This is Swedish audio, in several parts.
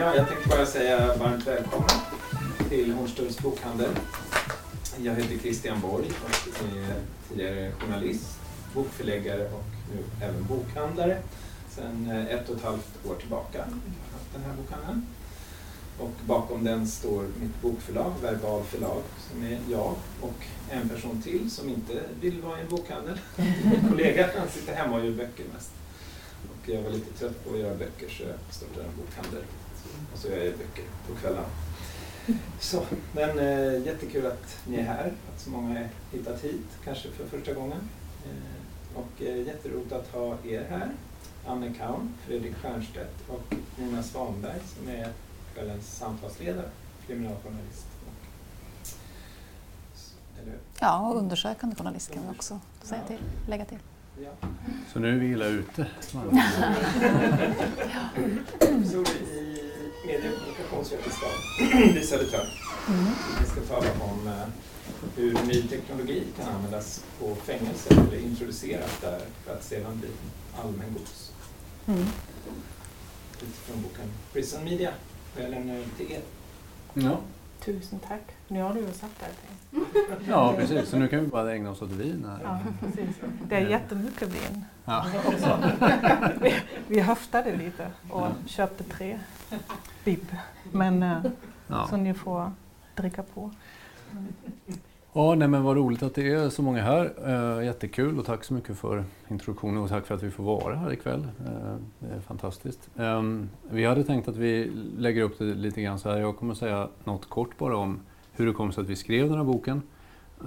Ja, jag tänkte bara säga varmt välkommen till Hornstulls bokhandel. Jag heter Christian Borg och är tidigare journalist, bokförläggare och nu även bokhandlare sedan eh, ett och ett halvt år tillbaka. Jag har haft den här bokhandeln. Och bakom den står mitt bokförlag, Verbal förlag, som är jag och en person till som inte vill vara i en bokhandel. Min kollega, han sitter hemma och gör böcker mest. Och jag var lite trött på att göra böcker så jag startade en bokhandel. Så gör jag böcker på kvällarna. Så, men eh, jättekul att ni är här, att så många har hittat hit, kanske för första gången. Eh, och eh, jätteroligt att ha er här. Anne Kaun, Fredrik Stiernstedt och Nina Svanberg som är kvällens samtalsledare, kriminaljournalist. Och, eller, Ja, och undersökande journalist kan vi också säga till, lägga till. ja. Så nu är vi illa ute. medie och kommunikationsvetenskap vid Södertörn. Vi ska tala om eh, hur ny teknologi kan användas på fängelser eller introduceras där för att sedan bli allmängods. Mm. Utifrån boken Prison Media. Och jag lämnar över till er. Ja. Tusen tack. Nu har du översatt allting. ja, precis. Så nu kan vi bara ägna oss åt vin här. Ja, precis. Det är jättemycket vin. Ja. Vi, vi höftade lite och köpte tre bib. Men eh, Ja. så ni får dricka på. Ja, nej, men vad roligt att det är så många här. Eh, jättekul och tack så mycket för introduktionen och tack för att vi får vara här ikväll. Eh, det är fantastiskt. Eh, vi hade tänkt att vi lägger upp det lite grann så här. Jag kommer säga något kort bara om hur det kom sig att vi skrev den här boken.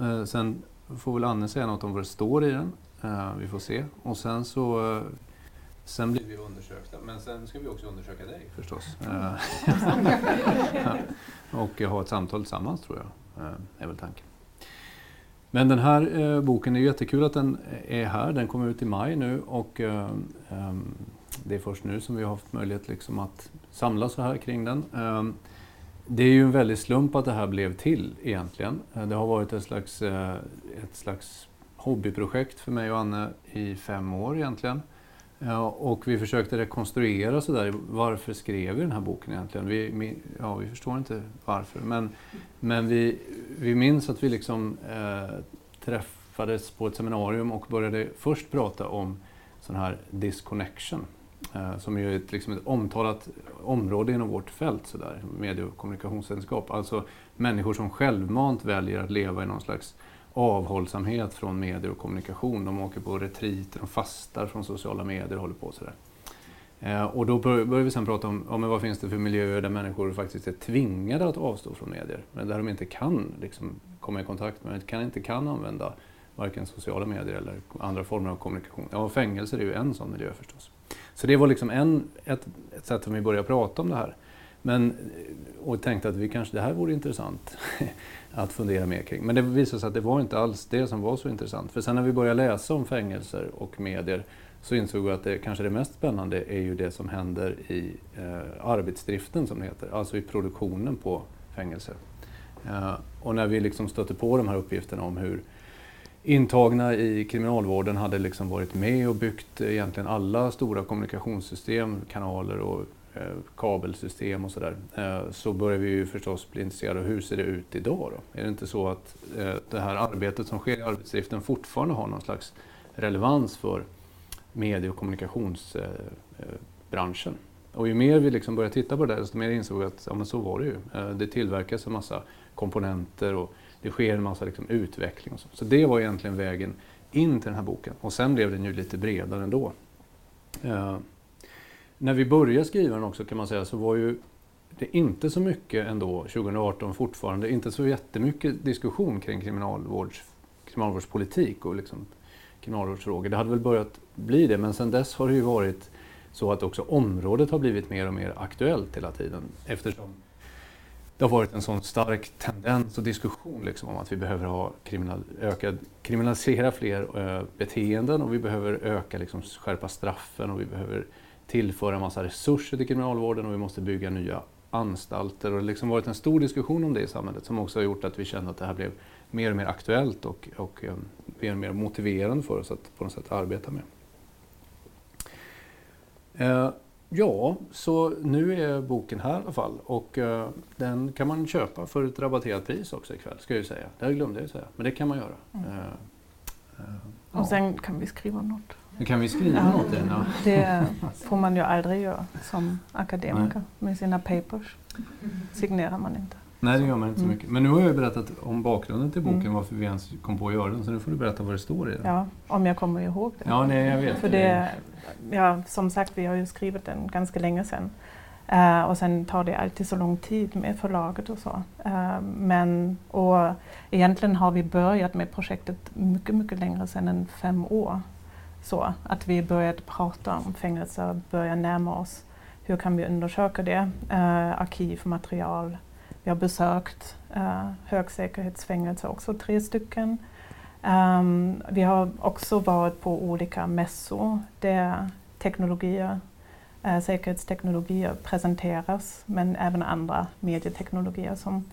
Eh, sen får väl Anne säga något om vad det står i den. Eh, vi får se. Och sen så eh, Sen blir vi undersökta, men sen ska vi också undersöka dig förstås. Eh, och ha ett samtal tillsammans tror jag, eh, är väl tanken. Men den här eh, boken är ju jättekul att den är här. Den kommer ut i maj nu och eh, eh, det är först nu som vi har haft möjlighet liksom att samlas så här kring den. Ehm, det är ju en väldig slump att det här blev till egentligen. Eh, Det har varit ett slags, eh, ett slags hobbyprojekt för mig och Anne i fem år egentligen. Ja, och vi försökte rekonstruera sådär, varför skrev vi den här boken egentligen? Vi, ja, vi förstår inte varför, men, men vi, vi minns att vi liksom eh, träffades på ett seminarium och började först prata om sån här disconnection, eh, som ju är ett, liksom ett omtalat område inom vårt fält, medie och kommunikationsvetenskap. Alltså människor som självmant väljer att leva i någon slags avhållsamhet från medier och kommunikation. De åker på retriter, de fastar från sociala medier och håller på sådär. Eh, och då börjar vi sen prata om ja, men vad finns det för miljöer där människor faktiskt är tvingade att avstå från medier. Men där de inte kan liksom, komma i kontakt med, kan, inte kan använda varken sociala medier eller andra former av kommunikation. Ja, fängelser är ju en sån miljö förstås. Så det var liksom en, ett, ett sätt som vi började prata om det här. Men, och tänkte att vi kanske, det här vore intressant att fundera mer kring. Men det visade sig att det var inte alls det som var så intressant. För sen när vi började läsa om fängelser och medier så insåg vi att det kanske det mest spännande är ju det som händer i eh, arbetsdriften som det heter, alltså i produktionen på fängelser. Eh, och när vi liksom stötte på de här uppgifterna om hur intagna i kriminalvården hade liksom varit med och byggt egentligen alla stora kommunikationssystem, kanaler och Eh, kabelsystem och sådär, eh, så börjar vi ju förstås bli intresserade av hur ser det ut idag då? Är det inte så att eh, det här arbetet som sker i arbetsdriften fortfarande har någon slags relevans för medie och kommunikationsbranschen? Och ju mer vi liksom började titta på det där, desto mer insåg vi att ja, men så var det ju. Det tillverkas en massa komponenter och det sker en massa liksom utveckling och så. Så det var egentligen vägen in till den här boken. Och sen blev den ju lite bredare ändå. När vi började skriva den också kan man säga så var ju det inte så mycket ändå 2018 fortfarande, inte så jättemycket diskussion kring kriminalvårds, kriminalvårdspolitik och liksom kriminalvårdsfrågor. Det hade väl börjat bli det, men sen dess har det ju varit så att också området har blivit mer och mer aktuellt hela tiden eftersom det har varit en sån stark tendens och diskussion liksom om att vi behöver ha kriminal, ökad, kriminalisera fler äh, beteenden och vi behöver öka, liksom, skärpa straffen och vi behöver tillföra massa resurser till kriminalvården och vi måste bygga nya anstalter. Och det har liksom varit en stor diskussion om det i samhället som också har gjort att vi kände att det här blev mer och mer aktuellt och, och eh, mer och mer motiverande för oss att på något sätt arbeta med. Eh, ja, så nu är boken här i alla fall och eh, den kan man köpa för ett rabatterat pris också ikväll, ska jag säga. Det glömde jag säga, men det kan man göra. Mm. Eh, eh, Och sen kan vi skriva något. Ja. Kan vi skriva Ja. något? in? Ja. Det får man ju aldrig göra som akademiker med sina papers. Signerar man inte. Nej, det gör man inte så Mm. mycket. Men nu har jag ju berättat om bakgrunden till boken, Mm. varför vi ens kom på att göra den, så nu får du berätta vad det står i den. Ja, om jag kommer ihåg det. Ja, nej, jag vet. För det, ja, som sagt, vi har ju skrivit den ganska länge sedan. Eh, och sen tar det alltid så lång tid med förlaget och så. Eh, men, och egentligen har vi börjat med projektet mycket, mycket längre sedan än fem år. Så att vi började prata om fängelser, började närma oss. Hur kan vi undersöka det? Eh, arkivmaterial. Vi har besökt eh, högsäkerhetsfängelser, också tre stycken. Um, vi har också varit på olika mässor där teknologier, eh, säkerhetsteknologier presenteras, men även andra medieteknologier som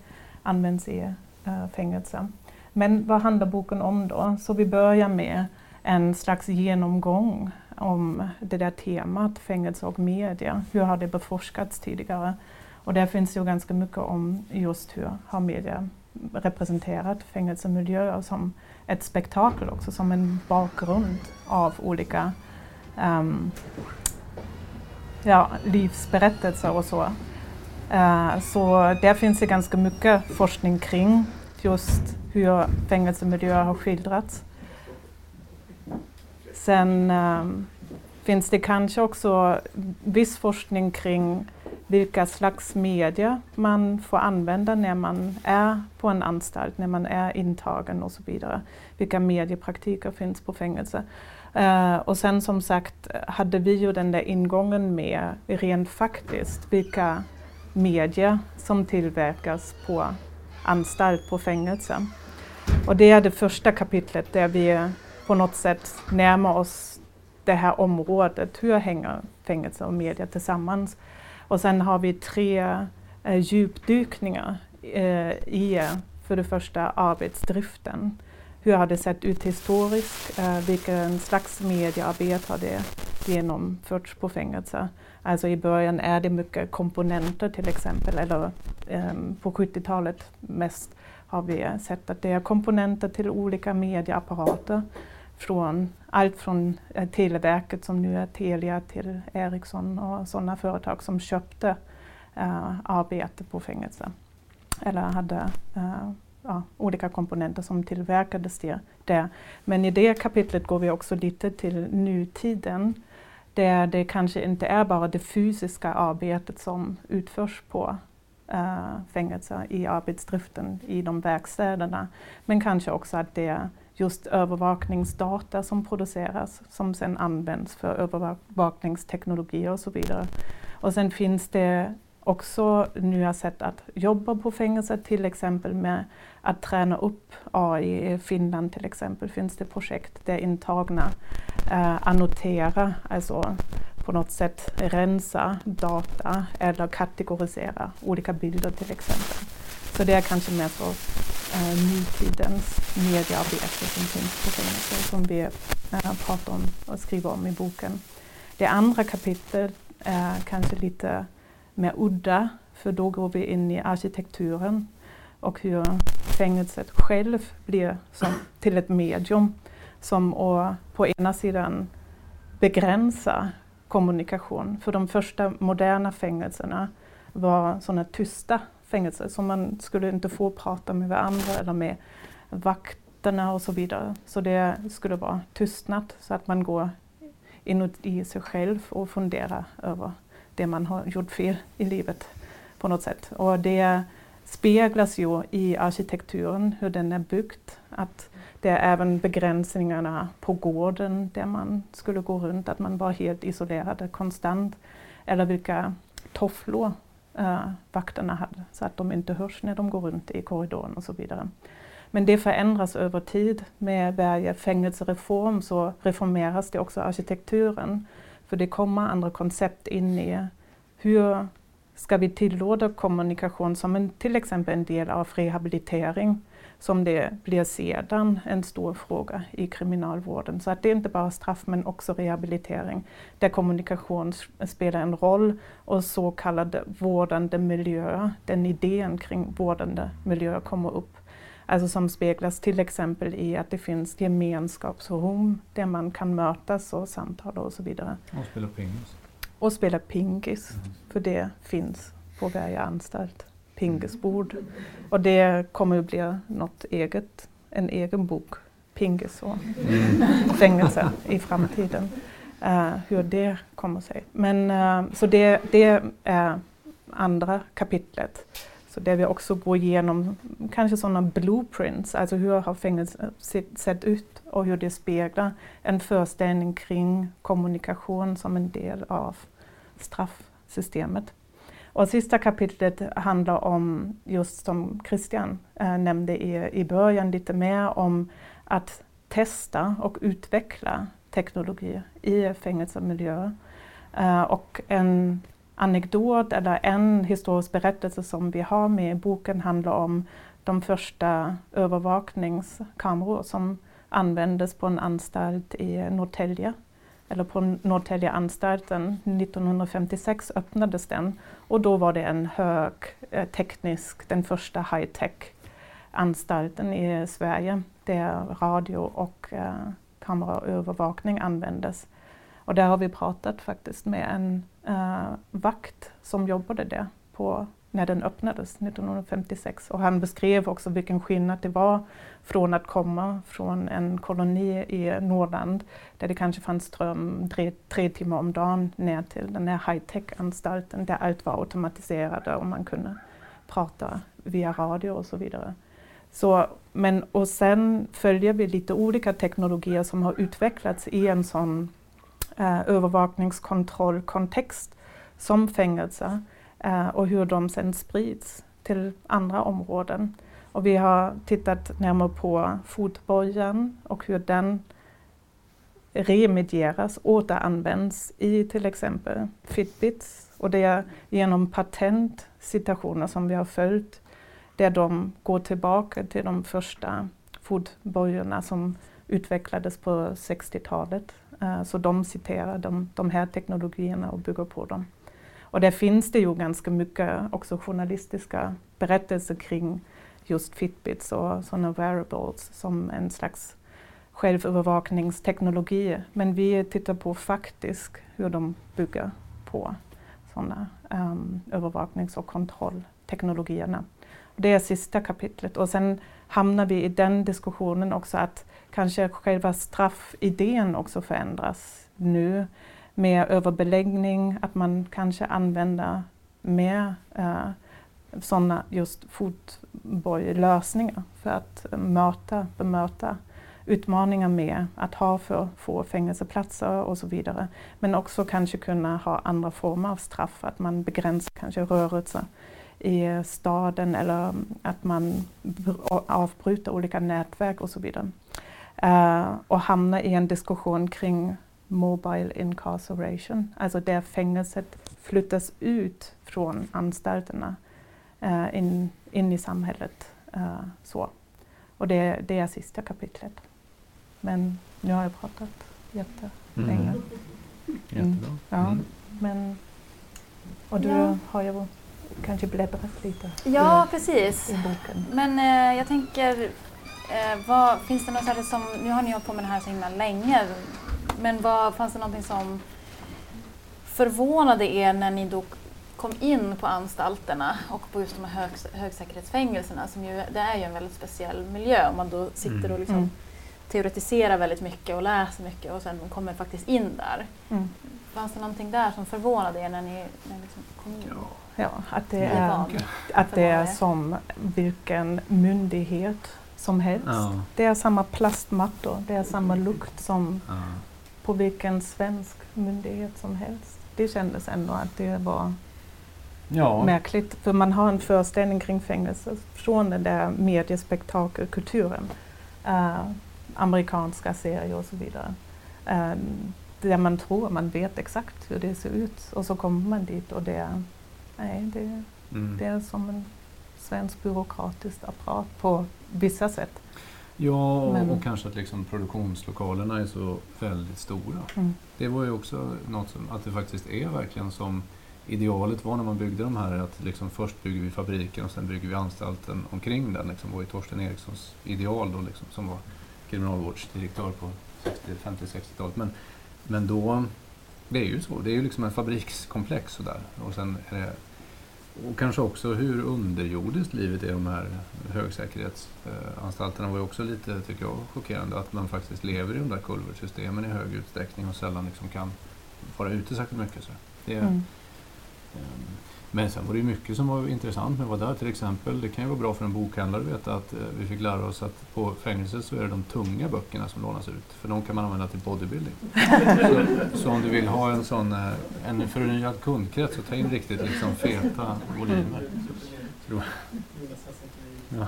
används i eh, fängelser. Men vad handlar boken om då? Så vi börjar med en slags genomgång om det där temat fängelse och media. Hur har det beforskats tidigare? Och där finns ju ganska mycket om just hur har media representerat fängelsemiljöer som ett spektakel också, som en bakgrund av olika um, ja, livsberättelser och så. Uh, så där finns det ganska mycket forskning kring just hur fängelsemiljöer har skildrats. Sen ehm, finns det kanske också viss forskning kring vilka slags media man får använda när man är på en anstalt, när man är intagen och så vidare. Vilka mediepraktiker finns på fängelse. Uh, och sen som sagt hade vi ju den där ingången med rent faktiskt vilka medier som tillverkas på anstalt, på fängelse. Och det är det första kapitlet där vi på något sätt närmar oss det här området. Hur hänger fängelse och media tillsammans? Och sen har vi tre eh, djupdykningar eh, i, för det första, arbetsdriften. Hur har det sett ut historiskt? Eh, vilken slags mediearbete har det genomförts på fängelser? Alltså i början är det mycket komponenter till exempel, eller eh, på 70-talet mest har vi sett att det är komponenter till olika medieapparater. Från, allt från eh, Televerket som nu är Telia till Ericsson och sådana företag som köpte eh, arbete på fängelse. Eller hade eh, ja, olika komponenter som tillverkades där. Men i det kapitlet går vi också lite till nutiden där det kanske inte är bara det fysiska arbetet som utförs på eh, fängelser i arbetsdriften i de verkstäderna. Men kanske också att det är just övervakningsdata som produceras som sedan används för övervakningsteknologi och så vidare. Och sen finns det också nya sätt att jobba på fängelset, till exempel med att träna upp AI. I Finland till exempel finns det projekt där intagna eh, annoterar, alltså på något sätt rensa data eller kategorisera olika bilder till exempel. Så det är kanske mer så eh, nutidens mediearbete som finns på fängelser som vi eh, pratar om och skriver om i boken. Det andra kapitlet är kanske lite mer udda för då går vi in i arkitekturen och hur fängelset själv blir som, till ett medium som å, på ena sidan begränsar kommunikation. För de första moderna fängelserna var sådana tysta fängelse. som man skulle inte få prata med varandra eller med vakterna och så vidare. Så det skulle vara tystnad så att man går inuti sig själv och funderar över det man har gjort fel i livet på något sätt. Och det speglas ju i arkitekturen, hur den är byggd. Att det är även begränsningarna på gården där man skulle gå runt, att man var helt isolerad konstant. Eller vilka tofflor eh, vakterna hade, så att de inte hörs när de går runt i korridoren och så vidare. Men det förändras över tid. Med varje fängelsereform så reformeras det också arkitekturen. För det kommer andra koncept in i hur ska vi tillåta kommunikation som en, till exempel en del av rehabilitering som det blir sedan en stor fråga i kriminalvården. Så att det är inte bara straff men också rehabilitering där kommunikation spelar en roll och så kallade vårdande miljöer, den idén kring vårdande miljöer kommer upp. Alltså som speglas till exempel i att det finns gemenskapsrum där man kan mötas och samtala och så vidare. Och spela pingis. Och spela pingis, mm. för det finns på varje anstalt pingisbord. Och det kommer att bli något eget, en egen bok, Pingis och mm. fängelse i framtiden. Uh, hur det kommer sig. Men, uh, så det, det är andra kapitlet. Så där vi också går igenom kanske sådana blueprints, alltså hur har fängelset sett ut och hur det speglar en föreställning kring kommunikation som en del av straffsystemet. Och sista kapitlet handlar om, just som Christian äh, nämnde i, i början, lite mer om att testa och utveckla teknologi i fängelsemiljöer. Uh, och en anekdot eller en historisk berättelse som vi har med i boken handlar om de första övervakningskameror som användes på en anstalt i Norrtälje eller på Norrtäljeanstalten 1956 öppnades den och då var det en hög eh, teknisk, den första high-tech anstalten i Sverige där radio och eh, kameraövervakning användes. Och där har vi pratat faktiskt med en eh, vakt som jobbade där på när den öppnades 1956. Och han beskrev också vilken skillnad det var från att komma från en koloni i Norrland där det kanske fanns ström tre, tre timmar om dagen ner till den här high-tech-anstalten där allt var automatiserat och man kunde prata via radio och så vidare. Så, men, och sen följer vi lite olika teknologier som har utvecklats i en sån eh, övervakningskontrollkontext som fängelse eh, och hur de sen sprids till andra områden. Och vi har tittat närmare på fotbojan och hur den remedieras, återanvänds i till exempel Fitbits. Och det är genom patentsituationer som vi har följt där de går tillbaka till de första fotbojorna som utvecklades på 60-talet. Uh, eh, så de citerar de, de här teknologierna och bygger på dem. Och där finns det ju ganska mycket också journalistiska berättelser kring just Fitbits och sådana wearables som en slags självövervakningsteknologi. Men vi tittar på faktiskt hur de bygger på sådana um, övervaknings och kontrollteknologierna. Det är sista kapitlet och sen hamnar vi i den diskussionen också att kanske själva straffidén också förändras nu mer överbeläggning, att man kanske använder mer eh, sådana just fotbojlösningar för att möta, bemöta utmaningar med att ha för få fängelseplatser och så vidare. Men också kanske kunna ha andra former av straff, att man begränsar kanske rörelser i staden eller att man avbryter olika nätverk och så vidare. Uh, och hamna i en diskussion kring mobile incarceration, alltså där fängelset flyttas ut från anstalterna uh, in, in i samhället. Uh, så. Och det, det är sista kapitlet. Men nu har jag pratat jättelänge. Mm. Jättebra. Mm. Ja, mm. men, och du ja. har ju kanske bläddrat lite ja, i, precis. i boken. Men eh, jag tänker, eh, vad, finns det något som, nu har ni hållit på med det här så himla länge, men vad, fanns det någonting som förvånade er när ni då kom in på anstalterna och på just de här hög, högsäkerhetsfängelserna, som ju, det är ju en väldigt speciell miljö om man då sitter och mm. liksom mm. teoretiserar väldigt mycket och läser mycket och sen kommer faktiskt in där. Mm. Fanns det någonting där som förvånade er när ni, när ni liksom kom in? Ja. Ja, att det är, att det är som vilken myndighet som helst. Ja. Det är samma plastmattor, det är samma lukt som ja. På vilken svensk myndighet som helst. Det kändes ändå att det var ja. märkligt, för man har en föreställning kring fängelse från den där mediespektakelkulturen. Uh, amerikanska serier och så vidare. Uh, där man tror man vet exakt hur det ser ut och så kommer man dit och det är Nej, det, mm. det är som en svensk byråkratisk apparat på vissa sätt. Ja, Men- och kanske att liksom produktionslokalerna är så väldigt stora. Mm. Det var ju också något som, att det faktiskt är verkligen som idealet var när man byggde de här, att liksom först bygger vi fabriken och sen bygger vi anstalten omkring den. Liksom, var ju Torsten Erikssons ideal då, liksom, som var kriminalvårdsdirektör på 60, 50-60-talet. Men, men då, det är ju så, det är ju liksom en fabrikskomplex sådär. Och sen är det, och kanske också hur underjordiskt livet är i de här högsäkerhetsanstalterna var ju också lite, tycker jag, chockerande. Att man faktiskt lever i de där kulvertsystemen i hög utsträckning och sällan liksom kan vara ute särskilt mycket. Så det, Mm. Ehm, men sen var det ju mycket som var intressant med att vara där. Till exempel, det kan ju vara bra för en bokhandlare att veta att eh, vi fick lära oss att på fängelset så är det de tunga böckerna som lånas ut. För de kan man använda till bodybuilding. så, så om du vill ha en sån eh, en förnyad kundkrets så ta in riktigt liksom feta volymer. Så ja.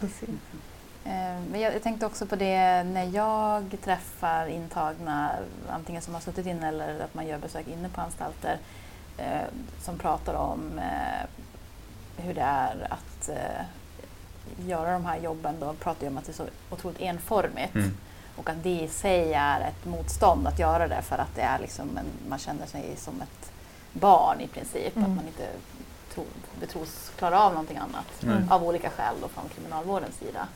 Precis. Eh, Men jag, tänkte också på det när jag träffar intagna, antingen som har suttit inne eller att man gör besök inne på anstalter, eh, som pratar om eh, hur det är att göra de här jobben. Då pratar ju om att det är så otroligt enformigt Mm. och att det i sig är ett motstånd att göra det för att det är liksom en, man känner sig som ett barn i princip. Mm. Att man inte tro, betros klara av någonting annat Nej. av olika skäl då från kriminalvårdens sida.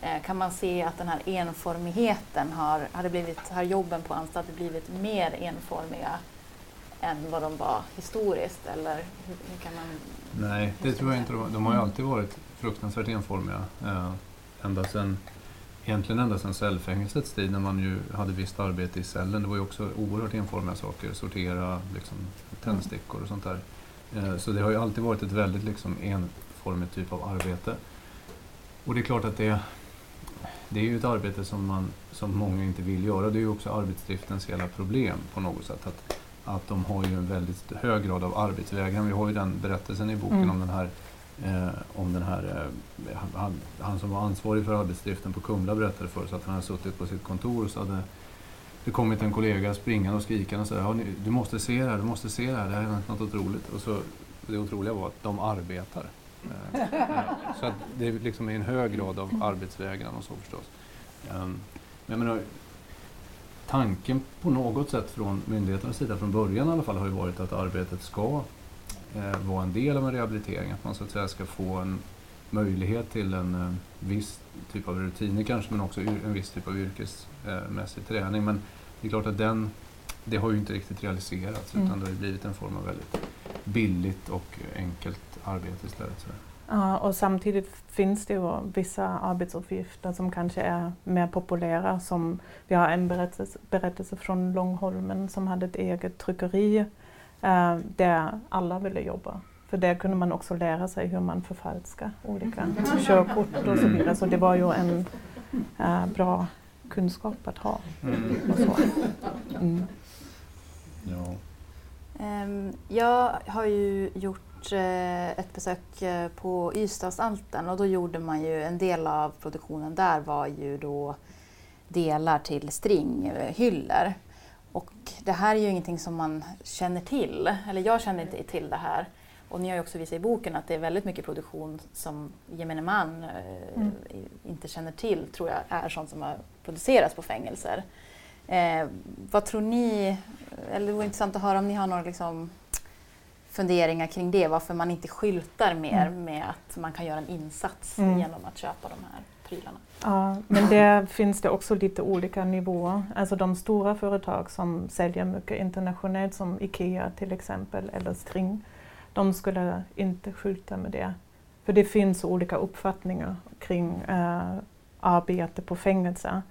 Eh, kan man se att den här enformigheten har, har, blivit, har jobben på anstalter blivit mer enformiga än vad de var historiskt? Eller hur, hur kan man... Nej, det tror jag inte. De, de har ju alltid varit fruktansvärt enformiga. Eh, ända sedan, egentligen ända sedan cellfängelsets tid när man ju hade visst arbete i cellen. Det var ju också oerhört enformiga saker. Sortera liksom, tändstickor och sånt där. Eh, så det har ju alltid varit ett väldigt liksom, enformigt typ av arbete. Och det är klart att det, det är ju ett arbete som, man, som många inte vill göra. Det är ju också arbetsdriftens hela problem på något sätt. Att, att de har ju en väldigt hög grad av arbetsvägran. Vi har ju den berättelsen i boken Mm. om den här, eh, om den här eh, han, han som var ansvarig för arbetsdriften på Kumla berättade för oss att han hade suttit på sitt kontor och så hade det kommit en kollega springande och skrikande och sa du måste se det här, du måste se det här, det här är något otroligt. Och så, det otroliga var att de arbetar. Eh, så att det liksom är en hög grad av arbetsvägran och så förstås. Ehm, men jag menar, tanken på något sätt från myndigheternas sida från början i alla fall har ju varit att arbetet ska eh, vara en del av en rehabilitering. Att man så att säga ska få en möjlighet till en eh, viss typ av rutiner kanske men också en viss typ av yrkesmässig träning. Men det är klart att den, det har ju inte riktigt realiserats Mm. utan det har ju blivit en form av väldigt billigt och enkelt arbete istället. Så. Ja, och samtidigt finns det ju vissa arbetsuppgifter som kanske är mer populära. Som, vi har en berättelse, berättelse från Långholmen som hade ett eget tryckeri eh, där alla ville jobba. För där kunde man också lära sig hur man förfalskar olika körkort och så vidare. Så det var ju en eh, bra kunskap att ha. Och så. Mm. Ja. Ehm, jag har ju gjort eh, ett besök eh, på Ystadsanstalten och då gjorde man ju en del av produktionen där var ju då delar till stringhyllor. Och det här är ju ingenting som man känner till, eller jag känner inte till det här. Och ni har ju också visat i boken att det är väldigt mycket produktion som gemene man eh, Mm. inte känner till, tror jag, är sånt som har producerats på fängelser. Eh, vad tror ni, eller det vore intressant att höra om ni har några liksom, funderingar kring det, varför man inte skyltar mer Mm. med att man kan göra en insats Mm. genom att köpa de här prylarna. Ja, men där finns det också lite olika nivåer. Alltså de stora företag som säljer mycket internationellt som IKEA till exempel eller String, de skulle inte skylta med det. För det finns olika uppfattningar kring eh, arbete på fängelse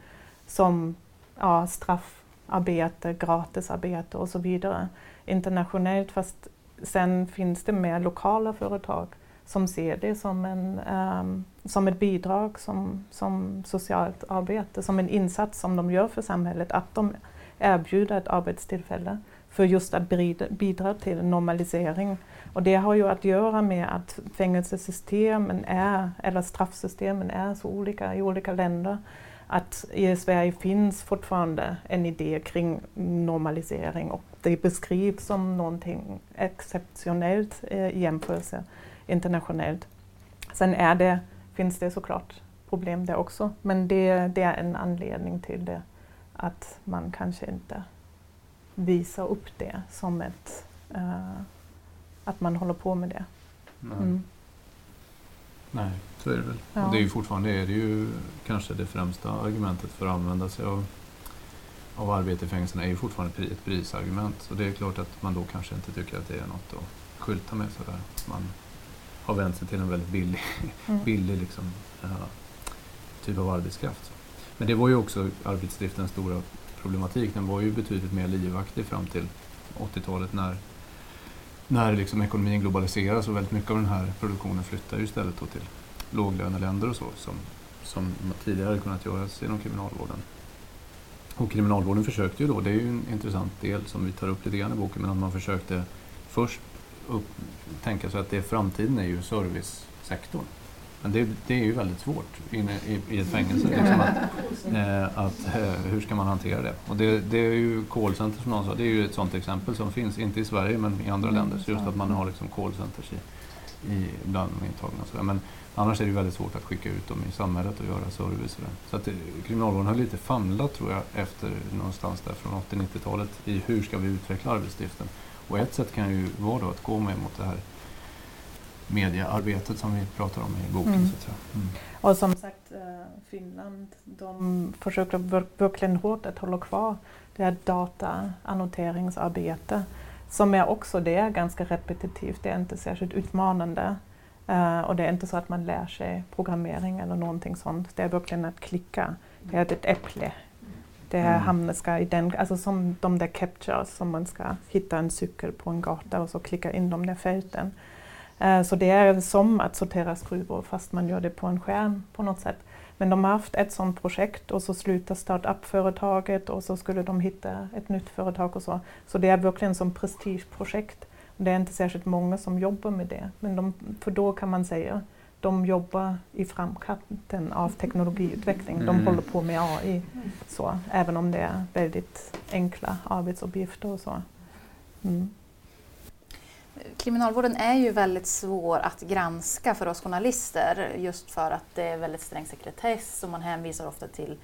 som ja, straffarbete, gratisarbete och så vidare internationellt. Fast sen finns det mer lokala företag som ser det som, en, um, som ett bidrag, som, som socialt arbete, som en insats som de gör för samhället, att de erbjuder ett arbetstillfälle för just att bidra, bidra till normalisering. Och det har ju att göra med att fängelsesystemen är, eller straffsystemen är så olika i olika länder att i Sverige finns fortfarande en idé kring normalisering och det beskrivs som någonting exceptionellt eh, i jämförelse internationellt. Sen är det, finns det såklart problem där också, men det, det är en anledning till det, att man kanske inte visar upp det som ett, uh, att man håller på med det. Mm. Nej, så är det väl. Ja. Och det är ju fortfarande är det ju kanske det främsta argumentet för att använda sig av, av arbete i fängelserna är ju fortfarande ett prisargument. Så det är klart att man då kanske inte tycker att det är något att skylta med sådär. Man har vänt sig till en väldigt billig, mm. billig liksom, uh, typ av arbetskraft. Men det var ju också arbetsdriftens stora problematik. Den var ju betydligt mer livaktig fram till 80-talet när när liksom ekonomin globaliseras och väldigt mycket av den här produktionen flyttar ju istället till låglöneländer och så som, som tidigare kunnat göras inom kriminalvården. Och kriminalvården försökte ju då, det är ju en intressant del som vi tar upp lite grann i boken, men att man försökte först upp, tänka sig att det framtiden är ju servicesektorn. Men det, det, är ju väldigt svårt inne i, i ett fängelse. Liksom att, eh, att eh, hur ska man hantera det? Och det, det är ju callcenter som någon sa, det är ju ett sådant exempel som finns, inte i Sverige men i andra mm, länder. Så just att man har liksom callcenters i, i, bland de intagna. Så, men annars är det väldigt svårt att skicka ut dem i samhället och göra service. Så att det, kriminalvården har lite famlat tror jag efter någonstans där från 80-90-talet i hur ska vi utveckla arbetsdriften. Och ett sätt kan ju vara då att gå med mot det här mediearbetet som vi pratar om i boken. Mm. Så mm. Och som sagt, eh, Finland de försöker verkligen hårt att hålla kvar det här dataannoteringsarbete som är också det är ganska repetitivt, det är inte särskilt utmanande. Uh, och det är inte så att man lär sig programmering eller någonting sånt. Det är verkligen att klicka. Det är ett äpple. Det här mm. ska i den, alltså som de där captures som man ska hitta en cykel på en gata och så klicka in de där fälten. Eh, så det är som att sortera skruvor fast man gör det på en skärm på något sätt. Men de har haft ett sådant projekt och så slutar startup-företaget och så skulle de hitta ett nytt företag och så. Så det är verkligen som prestigeprojekt. Det är inte särskilt många som jobbar med det, men de, för då kan man säga de jobbar i framkanten av teknologiutveckling. De mm. håller på med AI, så, även om det är väldigt enkla arbetsuppgifter och så. Mm kriminalvården är ju väldigt svår att granska för oss journalister just för att det är väldigt sträng sekretess och man hänvisar ofta till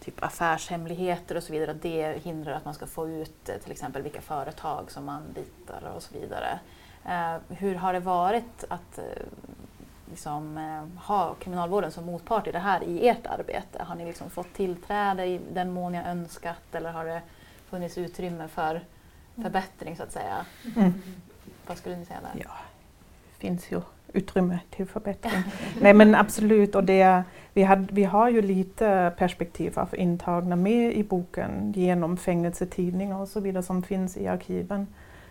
typ affärshemligheter och så vidare. Det hindrar att man ska få ut eh, till exempel vilka företag som man litar och så vidare. Eh, hur har det varit att eh, liksom, ha kriminalvården som motpart i det här i ert arbete? Har ni liksom fått tillträde i den mån jag önskat eller har det funnits utrymme för förbättring så att säga? Mm. Vad skulle ni säga där? Ja, det finns ju utrymme till förbättring. Nej men absolut, och det, vi, had, vi har ju lite perspektiv av intagna med i boken genom fängelsetidningar och så vidare som finns i arkiven.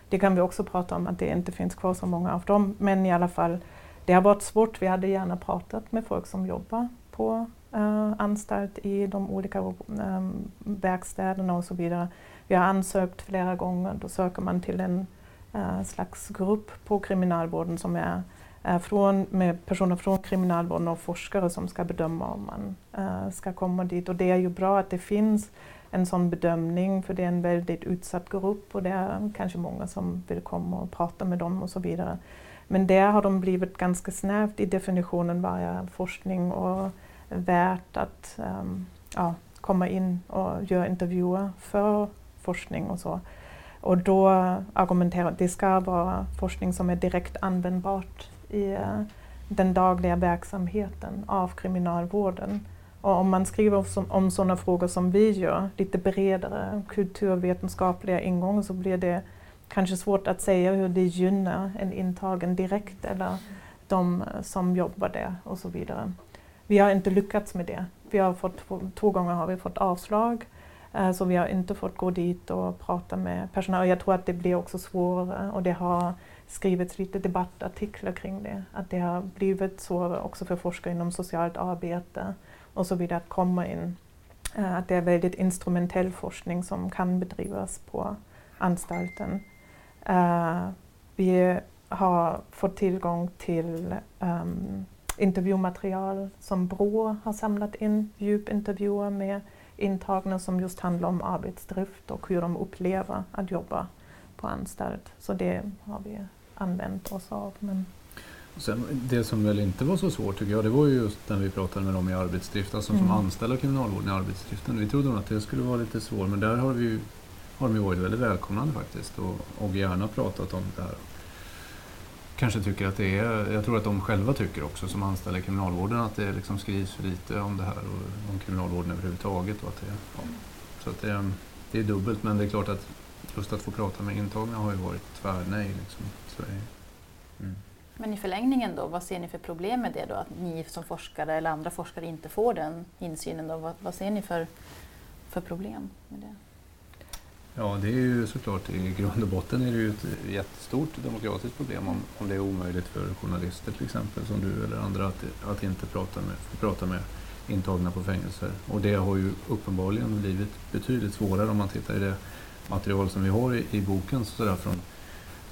Det kan vi också prata om att det inte finns kvar så många av dem, men i alla fall det har varit svårt. Vi hade gärna pratat med folk som jobbar på uh, anstalt i de olika um, verkstäderna och så vidare. Vi har ansökt flera gånger, då söker man till en uh, Eh, slags grupp på kriminalvården som är från, med personer från kriminalvården och forskare som ska bedöma om man uh, ska komma dit. Och det är ju bra att det finns en sån bedömning för det är en väldigt utsatt grupp och det är kanske många som vill komma och prata med dem och så vidare. Men där har de blivit ganska snävt i definitionen vad är forskning och värt att um, ja, komma in och göra intervjuer för forskning och så. Och då argumenterar att det ska vara forskning som är direkt användbart i eh, den dagliga verksamheten av kriminalvården. Och om man skriver om, sådana frågor som vi gör, lite bredare kulturvetenskapliga ingångar, så blir det kanske svårt att säga hur det gynnar en intagen direkt eller de eh, som jobbar där och så vidare. Vi har inte lyckats med det. Vi har fått, två gånger har vi fått avslag Eh, så vi har inte fått gå dit och prata med personal. Jag tror att det blir också svårare och det har skrivits lite debattartiklar kring det. Att det har blivit svårare också för forskare inom socialt arbete och så vidare att komma in. Eh, att det är väldigt instrumentell forskning som kan bedrivas på anstalten. Eh, vi har fått tillgång till um, intervjumaterial som Brå har samlat in, djupintervjuer med intagna som just handlar om arbetsdrift och hur de upplever att jobba på anstalt. Så det har vi använt oss av. Men Sen, det som väl inte var så svårt tycker jag, det var ju just när vi pratade med dem i arbetsdrift, alltså mm. som anställda kriminalvården i arbetsdriften. Vi trodde nog att det skulle vara lite svårt, men där har, vi, har de ju varit väldigt välkomnande faktiskt och, och gärna pratat om det här. Kanske tycker att det är, jag tror att de själva tycker också som anställda i kriminalvården att det liksom skrivs för lite om det här och om kriminalvården överhuvudtaget. Och att det, ja. Så att det, det är dubbelt, men det är klart att just att få prata med intagna har ju varit tvärnej. Liksom. Så är, mm. Men i förlängningen då, vad ser ni för problem med det då? Att ni som forskare eller andra forskare inte får den insynen då? Vad, vad ser ni för, för problem med det? Ja, det är ju såklart i grund och botten är det ju ett jättestort demokratiskt problem om, om det är omöjligt för journalister till exempel som du eller andra att, att inte prata med, prata med intagna på fängelser. Och det har ju uppenbarligen blivit betydligt svårare om man tittar i det material som vi har i, i boken så där från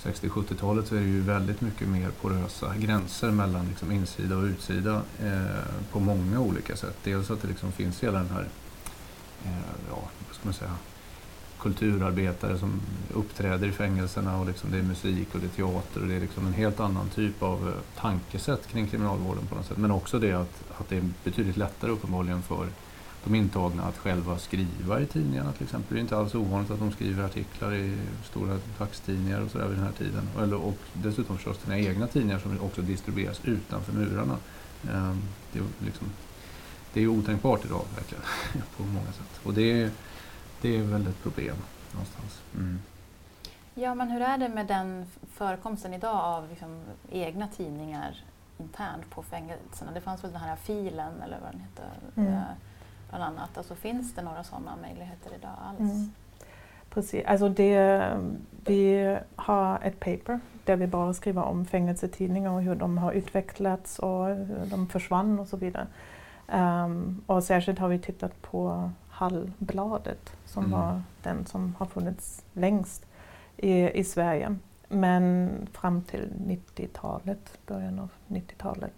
60-70-talet så är det ju väldigt mycket mer porösa gränser mellan liksom insida och utsida eh, på många olika sätt. Dels att det liksom finns hela den här, eh, ja, vad ska man säga, kulturarbetare som uppträder i fängelserna och liksom det är musik och det är teater och det är liksom en helt annan typ av eh, tankesätt kring kriminalvården på något sätt. Men också det att, att det är betydligt lättare uppenbarligen för de intagna att själva skriva i tidningarna till exempel. Det är inte alls ovanligt att de skriver artiklar i stora dagstidningar och sådär vid den här tiden. Eller, och dessutom förstås sina egna tidningar som också distribueras utanför murarna. Ehm, det är, liksom, det är otänkbart idag verkligen på många sätt. Och det är, det är väl ett problem någonstans. Mm. Ja, men hur är det med den förekomsten idag av liksom egna tidningar internt på fängelserna? Det fanns väl den här filen eller vad den heter? Mm. Eh, bland annat. Alltså, finns det några sådana möjligheter idag alls? Mm. Precis, alltså det, vi har ett paper där vi bara skriver om fängelsetidningar och hur de har utvecklats och hur de försvann och så vidare. Um, och särskilt har vi tittat på Hallbladet som mm. var den som har funnits längst i, i Sverige. Men fram till 90-talet, början av 90-talet.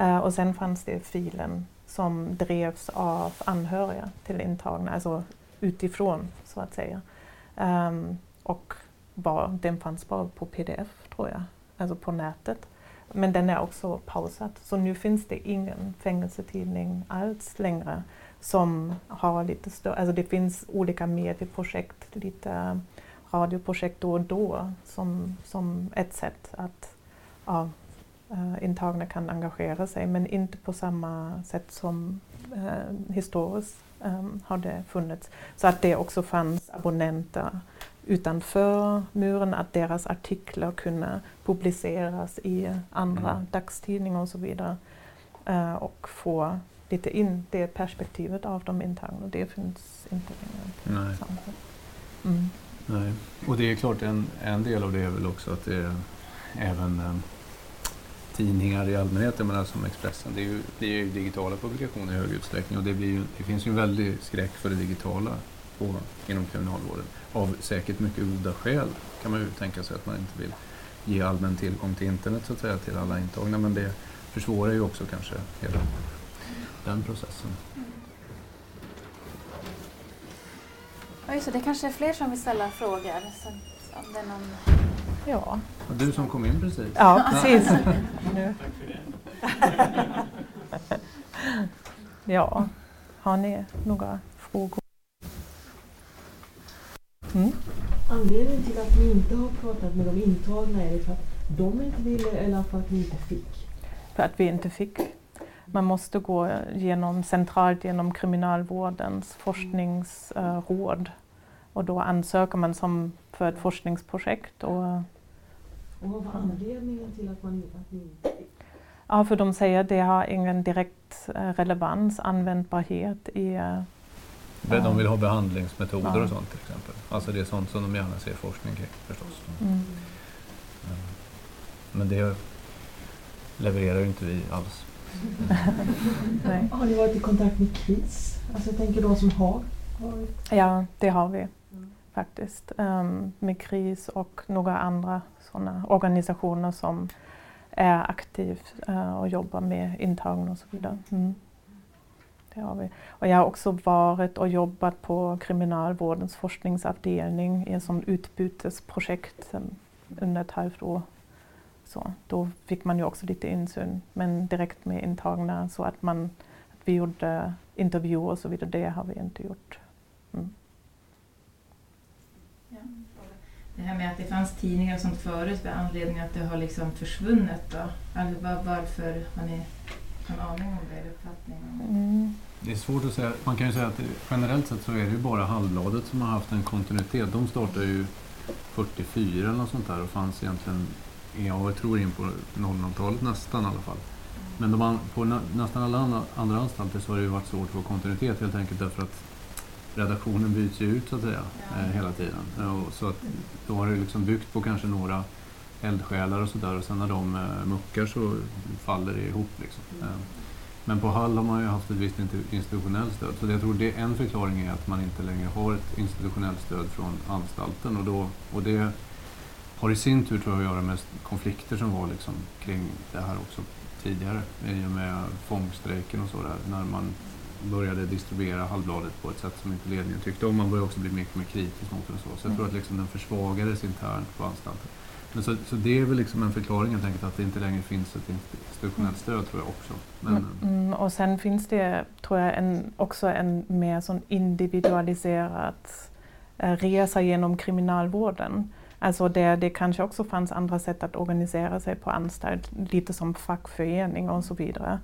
Uh, och sen fanns det filen som drevs av anhöriga till intagna, alltså utifrån så att säga. Um, och bara, den fanns bara på pdf tror jag, alltså på nätet. Men den är också pausad, så nu finns det ingen fängelsetidning alls längre som har lite större, alltså det finns olika medieprojekt, lite radioprojekt då och då som, som ett sätt att ja, eh, intagna kan engagera sig men inte på samma sätt som eh, historiskt eh, har det funnits. Så att det också fanns abonnenter utanför muren, att deras artiklar kunde publiceras i andra mm. dagstidningar och så vidare. Uh, och få lite in det perspektivet av de intagna. Det finns inte längre. Nej. Mm. Nej. Och det är klart en, en del av det är väl också att det är även um, tidningar i allmänhet, jag menar som Expressen, det är ju, det är ju digitala publikationer i hög utsträckning och det, blir ju, det finns ju en väldig skräck för det digitala på, inom kriminalvården. Av säkert mycket goda skäl kan man ju tänka sig att man inte vill ge allmän tillgång till internet så att säga till alla intagna men det försvårar ju också kanske hela den processen. Ja, just det, det kanske är fler som vill ställa frågor. Så om det är någon... Ja. Du som kom in precis. Ja, precis. nu. Tack för det. ja, har ni några frågor? Mm. Anledningen till att ni inte har pratat med de intagna, är det för att de inte ville eller för att ni inte fick? För att vi inte fick. Man måste gå genom, centralt genom kriminalvårdens forskningsråd och då ansöker man som för ett forskningsprojekt. Och, och vad var anledningen till att, man, att ni inte fick? Ja, för de säger att det har ingen direkt eh, relevans, användbarhet i eh, de vill ha behandlingsmetoder ja. och sånt till exempel. Alltså det är sånt som de gärna ser forskning kring förstås. Mm. Men det levererar ju inte vi alls. Mm. har ni varit i kontakt med KRIS? Alltså jag tänker de som har varit? Ja, det har vi mm. faktiskt. Um, med KRIS och några andra sådana organisationer som är aktiv uh, och jobbar med intagna och så vidare. Mm. Det har vi. Och jag har också varit och jobbat på Kriminalvårdens forskningsavdelning i ett utbytesprojekt under ett halvt år. Så, då fick man ju också lite insyn, men direkt med intagna så att, man, att vi gjorde intervjuer och så vidare, det har vi inte gjort. Mm. Det här med att det fanns tidningar och sånt förut med anledning att det har liksom försvunnit då? Alltså var, varför har ni en aning om det, uppfattning Mm. Det är svårt att säga. Man kan ju säga att generellt sett så är det ju bara Halvbladet som har haft en kontinuitet. De startade ju 44 eller något sånt där och fanns egentligen, ja, jag tror in på 00-talet nästan i alla fall. Men de, på nästan alla andra anstalter så har det ju varit svårt att få kontinuitet helt enkelt därför att redaktionen byts ju ut så att säga ja. eh, hela tiden. Och så att, då har det liksom byggt på kanske några eldsjälar och sådär och sen när de eh, muckar så faller det ihop. Liksom. Mm. Eh, men på Hall har man ju haft ett visst institutionellt stöd. Så jag tror det en förklaring är att man inte längre har ett institutionellt stöd från anstalten. Och, då, och det har i sin tur tror jag att göra med konflikter som var liksom kring det här också tidigare. I och med fångstrejken och så där. När man började distribuera Halvbladet på ett sätt som inte ledningen tyckte om. Man började också bli mycket mer kritisk mot det. Så, så jag tror att liksom den försvagades internt på anstalten. Men så, så det är väl liksom en förklaring helt enkelt att det inte längre finns ett institutionellt stöd tror jag också. Men, mm, mm, och sen finns det tror jag en, också en mer sån individualiserad eh, resa genom kriminalvården. Alltså där det kanske också fanns andra sätt att organisera sig på anstalt, lite som fackförening och så vidare.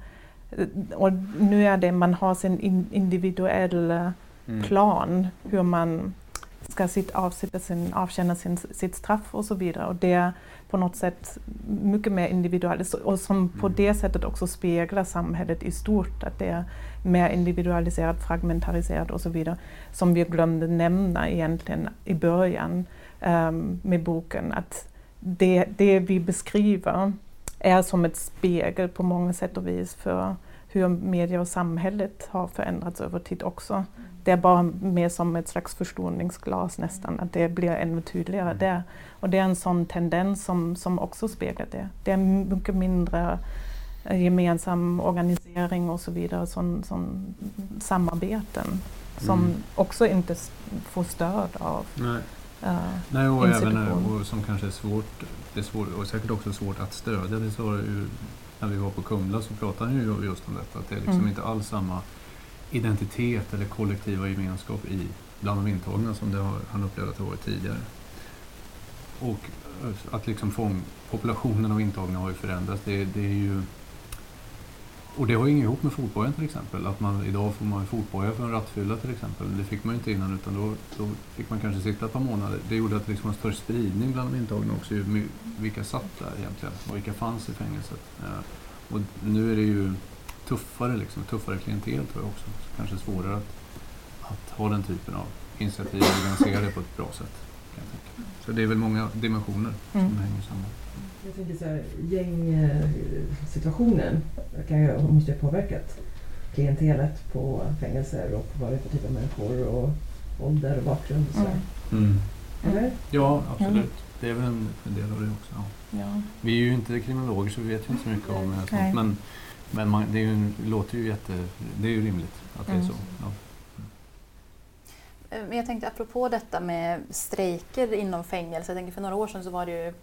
Och nu är det, man har sin individuell mm. plan hur man ska sitt, avsitta sin, avtjäna sin, sitt straff och så vidare. Och det är på något sätt mycket mer individuellt och som på mm. det sättet också speglar samhället i stort. Att det är mer individualiserat, fragmentariserat och så vidare. Som vi glömde nämna egentligen i början um, med boken. Att det, det vi beskriver är som ett spegel på många sätt och vis för hur media och samhället har förändrats över tid också. Det är bara mer som ett slags förstoringsglas nästan, att det blir ännu tydligare mm. där. Och det är en sån tendens som, som också speglar det. Det är mycket mindre eh, gemensam organisering och så vidare, sån, sån samarbeten som mm. också inte får stöd av Nej. Uh, Nej, och även och som kanske är svårt, det är svårt, och säkert också svårt att stödja. Det så ju, när vi var på Kumla så pratade han ju just om detta, att det är liksom mm. inte alls samma identitet eller kollektiva gemenskap i, bland de intagna som det har, han upplevde att det varit tidigare. Och att liksom fång, populationen av intagna har ju förändrats. Det, det är ju och det har ju inget ihop med fotbojan till exempel. Att man, idag får man fotboja för en rattfylla till exempel. Det fick man ju inte innan utan då, då fick man kanske sitta ett par månader. Det gjorde att det liksom var större spridning bland de intagna också. Vilka satt där egentligen och vilka fanns i fängelset. Eh, och nu är det ju tuffare, liksom, tuffare klientel tror jag också. Så kanske svårare att, att ha den typen av initiativ och organisera det på ett bra sätt. Kan jag tänka. Så det är väl många dimensioner som mm. hänger samman. Jag tänker så här, gängsituationen kan ju, måste ju ha påverkat klientelet på fängelser och vad det är för typ av människor och ålder och bakgrund och sådär. Mm. Eller? Ja, absolut. Mm. Det är väl en, en, del av det också. Ja. Ja. Vi är ju inte kriminologer så vi vet ju inte så mycket om det. Sånt, men men man, det, är ju, låter ju jätte... Det är ju rimligt att det är så. Mm. Ja. Eh, men jag tänkte apropå detta med strejker inom fängelse. Jag tänker för några år sedan så var det ju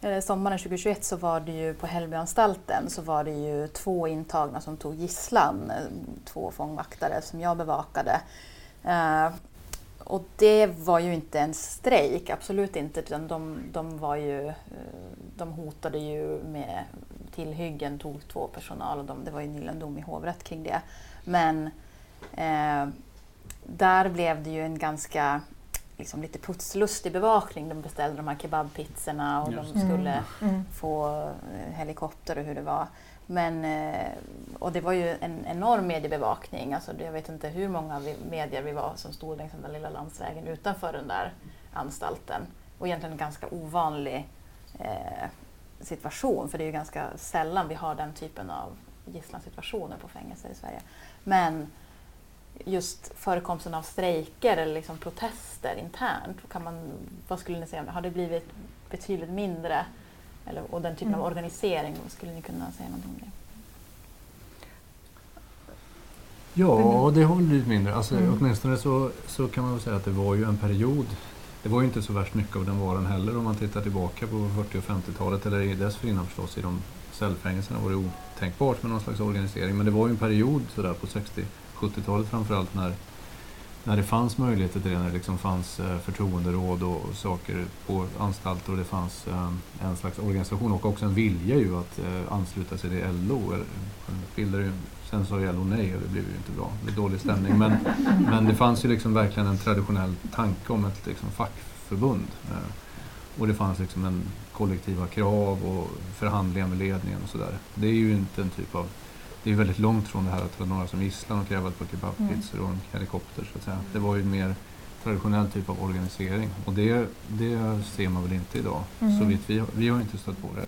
eh, Sommaren 2021 så var det ju på Hällbyanstalten så var det ju två intagna som tog gisslan, eh, två fångvaktare som jag bevakade. Och det var ju inte en strejk, absolut inte, utan de, de, var ju, de hotade ju med tillhyggen, tog två personal och de, det var ju nyligen dom i hovrätt kring det. Men eh, där blev det ju en ganska liksom lite putslustig bevakning. De beställde de här kebabpizzorna och Just. de skulle mm. Mm. få eh, helikopter och hur det var. Men, eh, och det var ju en enorm mediebevakning. Alltså, jag vet inte hur många medier vi var som stod längs den lilla landsvägen utanför den där anstalten. Och egentligen en ganska ovanlig eh, situation, för det är ju ganska sällan vi har den typen av gisslansituationer på fängelser i Sverige. Men just förekomsten av strejker eller liksom protester internt, kan man, vad skulle ni säga, har det blivit betydligt mindre Eller, och den typen Mm. av organisering, skulle ni kunna säga någonting om det? Ja, det har blivit mindre. Alltså, Mm. Åtminstone så, så kan man väl säga att det var ju en period. Det var ju inte så värst mycket av den varan heller om man tittar tillbaka på 40 och 50-talet eller dessförinnan förstås. I de cellfängelserna var det otänkbart med någon slags organisering. Men det var ju en period sådär på 60-70-talet framförallt när, när det fanns möjligheter till det. När det liksom fanns eh, förtroenderåd och, och saker på anstalter och det fanns eh, en slags organisation och också en vilja ju att eh, ansluta sig till LO. Eller, bildade ju Sen sa ju LO nej och det blev ju inte bra. Det dålig stämning. Men, men det fanns ju liksom verkligen en traditionell tanke om ett liksom fackförbund. Och det fanns liksom en kollektiva krav och förhandlingar med ledningen och sådär. Det är ju inte en typ av... Det är väldigt långt från det här att ha några som gisslan och ett par kebabpizzor och en helikopter så att säga. Det var ju en mer traditionell typ av organisering och det, det ser man väl inte idag. Mm. Så vitt vi, har- vi har inte stött på det.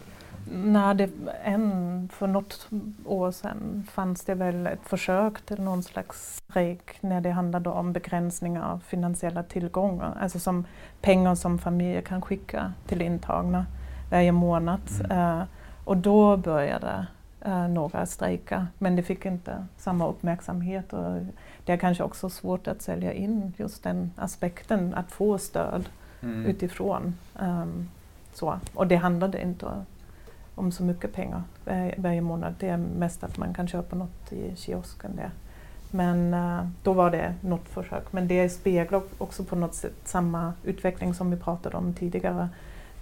Nej, det, en, för något år sedan fanns det väl ett försök till någon slags strejk när det handlade om begränsningar av finansiella tillgångar. Alltså som pengar som familjer kan skicka till intagna varje månad. Mm. Eh, och då började eh, några strejka, men det fick inte samma uppmärksamhet. Och det är kanske också svårt att sälja in just den aspekten, att få stöd Mm. utifrån. Ehm, så. Och det handlade inte om så mycket pengar var- varje månad. Det är mest att man kan köpa något i kiosken där. Men eh, då var det något försök. Men det speglar också på något sätt samma utveckling som vi pratade om tidigare.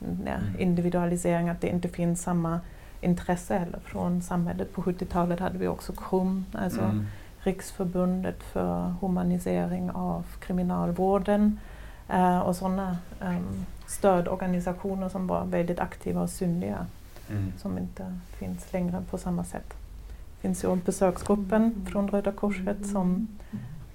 Ja, Mm. individualisering, att det inte finns samma intresse heller från samhället. På 70-talet hade vi också KRUM, alltså Mm. Riksförbundet för humanisering av kriminalvården eh, och sådana um, stödorganisationer som var väldigt aktiva och synliga Mm. som inte finns längre på samma sätt. Det finns ju besöksgruppen från Röda Korset som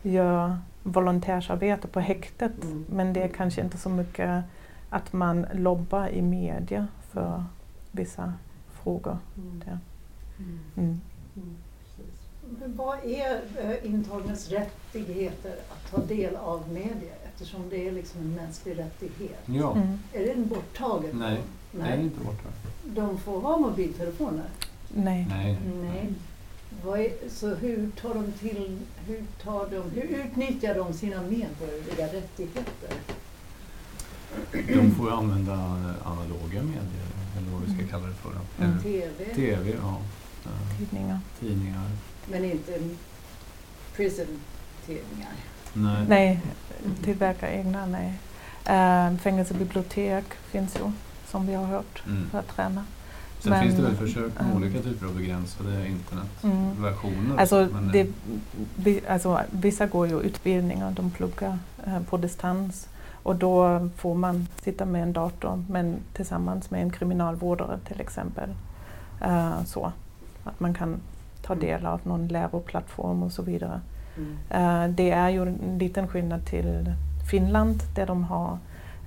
gör volontärsarbete på häktet Mm. men det är kanske inte så mycket att man lobbar i media för vissa frågor. Där. Mm. Men vad är eh, intagnas rättigheter att ta del av media eftersom det är liksom en mänsklig rättighet? Ja, Mm. Är det borttaget? då? Nej. det är Nej. inte borta. De får ha mobiltelefoner? Nej. Nej. Nej. Vad är, så hur tar de till, hur tar de, hur utnyttjar de sina medborgerliga rättigheter? De får använda analoga medier, eller vad vi ska kalla det för. Mm. TV, TV, ja. Eh, Tidningar. Tidningar. men inte prison-tidningar? Nej. Nej, tillverka egna, nej. Uh, fängelsebibliotek finns ju, som vi har hört, Mm. för att träna. Sen Men- finns det väl försök med Ja. olika typer av begränsade Mm. internetversioner. Alltså, men, det, vi, alltså, vissa går ju utbildningar, de pluggar eh, på distans och då får man sitta med en dator men tillsammans med en kriminalvårdare till exempel. Eh, så att man kan ta del av någon läroplattform och så vidare. Mm. Eh, det är ju en liten skillnad till Finland där de har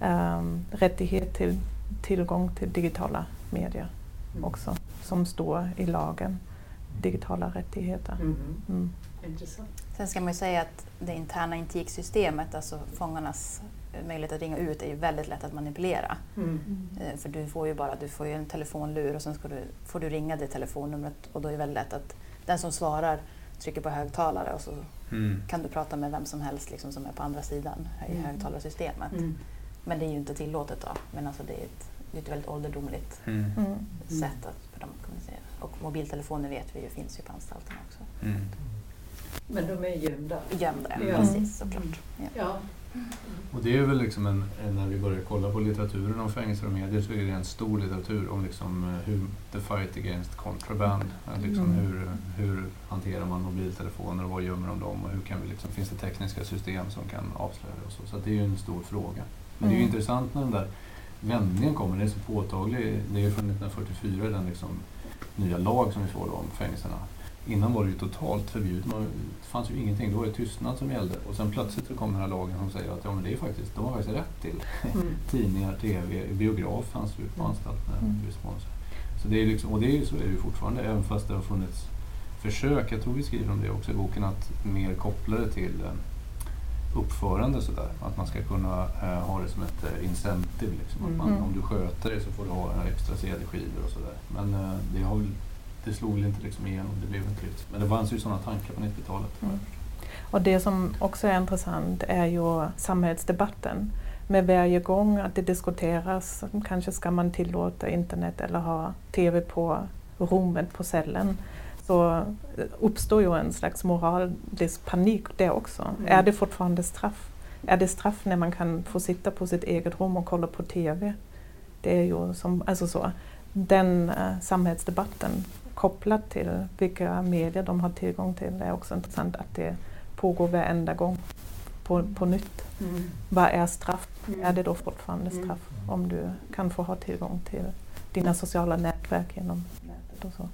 ehm, rättighet till tillgång till digitala medier Mm. också som står i lagen. Digitala rättigheter. Mm. Intressant. Sen ska man ju säga att det interna intiksystemet, alltså fångarnas möjlighet att ringa ut, är ju väldigt lätt att manipulera. Mm. Eh, För du får ju bara du får ju en telefonlur och sen ska du, får du ringa det telefonnumret och då är det väldigt lätt att den som svarar trycker på högtalare och så mm. kan du prata med vem som helst liksom, som är på andra sidan i Mm. högtalarsystemet. Mm. Men det är ju inte tillåtet då. Men alltså det är ett, det är ett väldigt ålderdomligt Mm. Mm. sätt att för dem att kommunicera. Och mobiltelefoner vet vi ju finns ju på anstalterna också. Mm. Men de är gömda? Gömda, Ja. precis såklart. Ja. Ja. Och det är väl liksom en, när vi börjar kolla på litteraturen om fängelser och medier så är det en stor litteratur om liksom eh, hur the fight against contraband. eh, Liksom Mm. hur, hur hanterar man mobiltelefoner och vad gömmer de dem och hur kan vi liksom, finns det tekniska system som kan avslöja det och så. Så att det är ju en stor fråga. Men det är ju Mm. intressant när den där vändningen kommer, den är så påtaglig. Det är ju från 1944 den liksom nya lag som vi får då om fängelserna. Innan var det ju totalt förbjudet. Man- Det fanns ju ingenting. Då var det tystnad som gällde. Och sen plötsligt så kommer den här lagen som säger att ja, men det är faktiskt, de har faktiskt rätt till Mm. tidningar, TV, biograf fanns ju på anstalterna. Mm. Så det är liksom, och det är ju så är det ju fortfarande, även fast det har funnits försök, jag tror vi skriver om det också i boken, att mer koppla det till uppförande sådär. Att man ska kunna eh, ha det som ett eh, incentive. Liksom. Att man, Mm. Om du sköter det så får du ha extra CD-skivor och sådär. Men eh, det, har, det slog väl inte liksom igenom, det blev inte riktigt. Men det fanns ju sådana tankar på 90-talet. Mm. Och det som också är intressant är ju samhällsdebatten. Med varje gång att det diskuteras, kanske ska man tillåta internet eller ha TV på rummet på cellen, så uppstår ju en slags moralisk panik det också. Mm. Är det fortfarande straff? Är det straff när man kan få sitta på sitt eget rum och kolla på TV? Det är ju som, alltså så, den eh, samhällsdebatten kopplat till vilka medier de har tillgång till är också intressant att det pågår varenda gång på, på nytt. Mm. Vad är straff? Mm. Är det då fortfarande Mm. straff om du kan få ha tillgång till dina sociala nätverk genom nätet och så?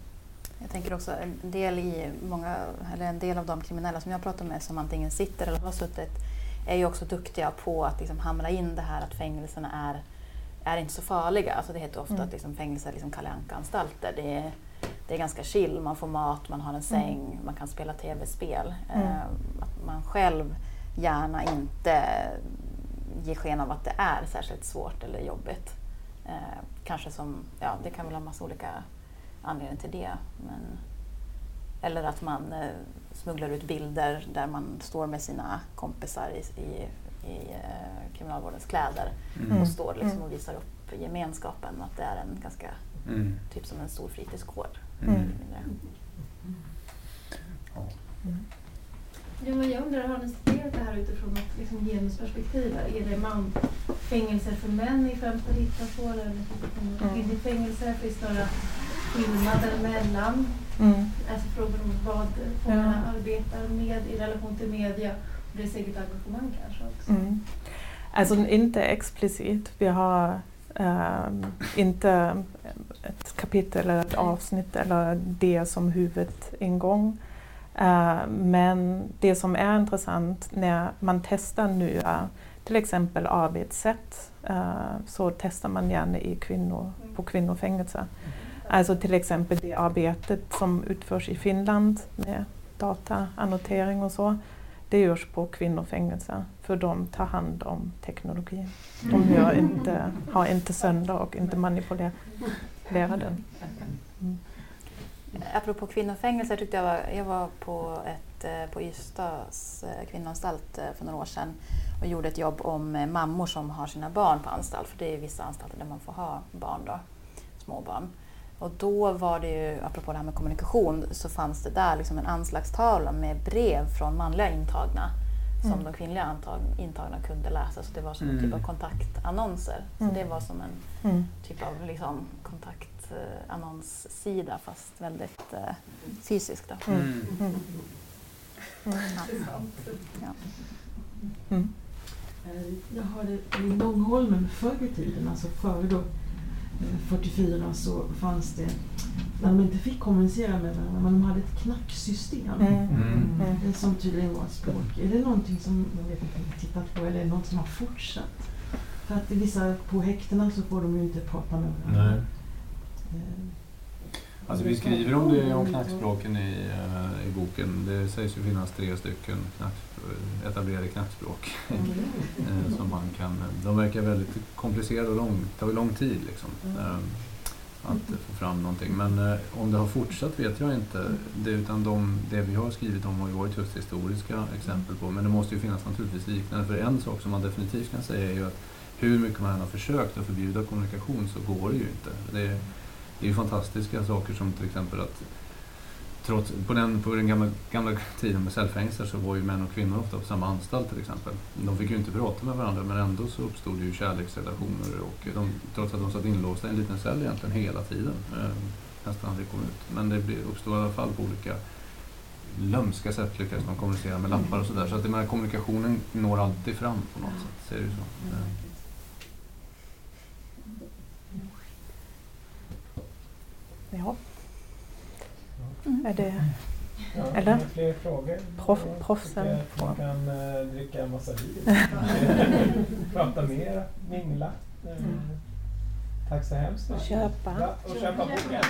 Jag tänker också en del, i många, eller en del av de kriminella som jag pratar med som antingen sitter eller har suttit är ju också duktiga på att liksom hamra in det här att fängelserna är, är inte så farliga. Alltså det heter ofta Mm. att liksom fängelser är liksom Kalle Anka-anstalter. Det är, det är ganska chill, man får mat, man har en säng, man kan spela tv-spel. Mm. Eh, att man själv gärna inte ger sken av att det är särskilt svårt eller jobbigt. Eh, kanske som, ja det kan väl ha massa olika anledningar till det. Men, eller att man eh, smugglar ut bilder där man står med sina kompisar i, i, i kriminalvårdens kläder Mm. och står liksom Mm. och visar upp gemenskapen. Att det är en ganska, Mm. typ som en stor fritidsgård. Mm. Mm. Ja. Ja, men jag undrar, har ni studerat det här utifrån ett liksom, genusperspektiv? Är det man, fängelser för män i främsta hittar på? Eller Mm. kvinnligt fängelse? Finns det några skillnader mellan? Mm. Alltså frågan om vad fångarna arbetar med i relation till media och deras eget engagemang kanske också. Mm. Alltså inte explicit. Vi har ehm, inte ett kapitel eller ett avsnitt eller det som huvudingång. Eh, men det som är intressant när man testar nya, till exempel arbetssätt, eh, så testar man gärna i kvinnor, på kvinnofängelser. Alltså till exempel det arbetet som utförs i Finland med dataannotering och så. Det görs på kvinnofängelser för de tar hand om teknologin. De gör inte, har inte sönder och inte manipulerar den. Mm. Apropå kvinnofängelser tyckte jag var, jag var på, ett, eh, på Ystads eh, kvinnoanstalt eh, för några år sedan och gjorde ett jobb om mammor som har sina barn på anstalt. För det är vissa anstalter där man får ha barn då, små barn. Och då var det ju, apropå det här med kommunikation, så fanns det där liksom en anslagstavla med brev från manliga intagna som Mm. de kvinnliga antag, intagna kunde läsa. Så det var som en typ Mm. av kontaktannonser. Så Mm. det var som en Mm. typ av liksom kontaktannonssida fast väldigt eh, fysisk. Då. Mm. Mm. Mm. Mm. Ja. Mm. Eh, Jag hörde i Långholmen förr i tiden, alltså före då 44 så fanns det, när de inte fick kommunicera med varandra, men de hade ett knacksystem. Mm. Mm. Mm. eh, Som tydligen var ett språk. Är det någonting som, jag vet inte om ni tittat på, eller är det något som har fortsatt? För att vissa, på häktena så får de ju inte prata med varandra. Nej. Alltså vi skriver om det om knackspråken i, eh, i boken. Det sägs ju finnas tre stycken knack, eh, etablerade knackspråk. Mm. som man kan, de verkar väldigt komplicerade och lång, tar lång tid liksom, mm. att få fram någonting. Men om det har fortsatt vet jag inte. Det, utan de, det vi har skrivit om har ju varit just historiska exempel på. Men det måste ju finnas naturligtvis liknande. För en sak som man definitivt kan säga är ju att hur mycket man än har försökt att förbjuda kommunikation så går det ju inte. Det, det är ju fantastiska saker som till exempel att trots, på den, på den gamla, gamla tiden med cellfängelser så var ju män och kvinnor ofta på samma anstalt till exempel. De fick ju inte prata med varandra men ändå så uppstod det ju kärleksrelationer och de, trots att de satt inlåsta i en liten cell egentligen hela tiden. Eh, nästan aldrig kom ut. Men det uppstod i alla fall på olika lömska sätt lyckades de kommunicera med lappar och sådär. Så att den här kommunikationen når alltid fram på något sätt. Så är det ju så. Eh. Ja. Mm. Är det Ja, Eller? fler frågor? Proff- proffsen Man kan eh, dricka en massa vin. Prata mer, mingla. Eh, Tack så hemskt mycket. köpa? Ja, och köpa boken.